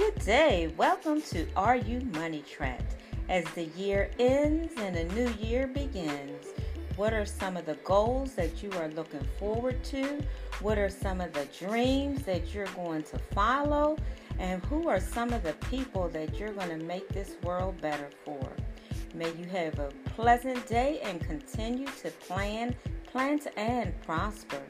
Good day. Welcome to Are You Money Trapped? As the year ends and a new year begins, what are some of the goals that you are looking forward to? What are some of the dreams that you're going to follow? And who are some of the people that you're going to make this world better for? May you have a pleasant day and continue to plan, plant, and prosper.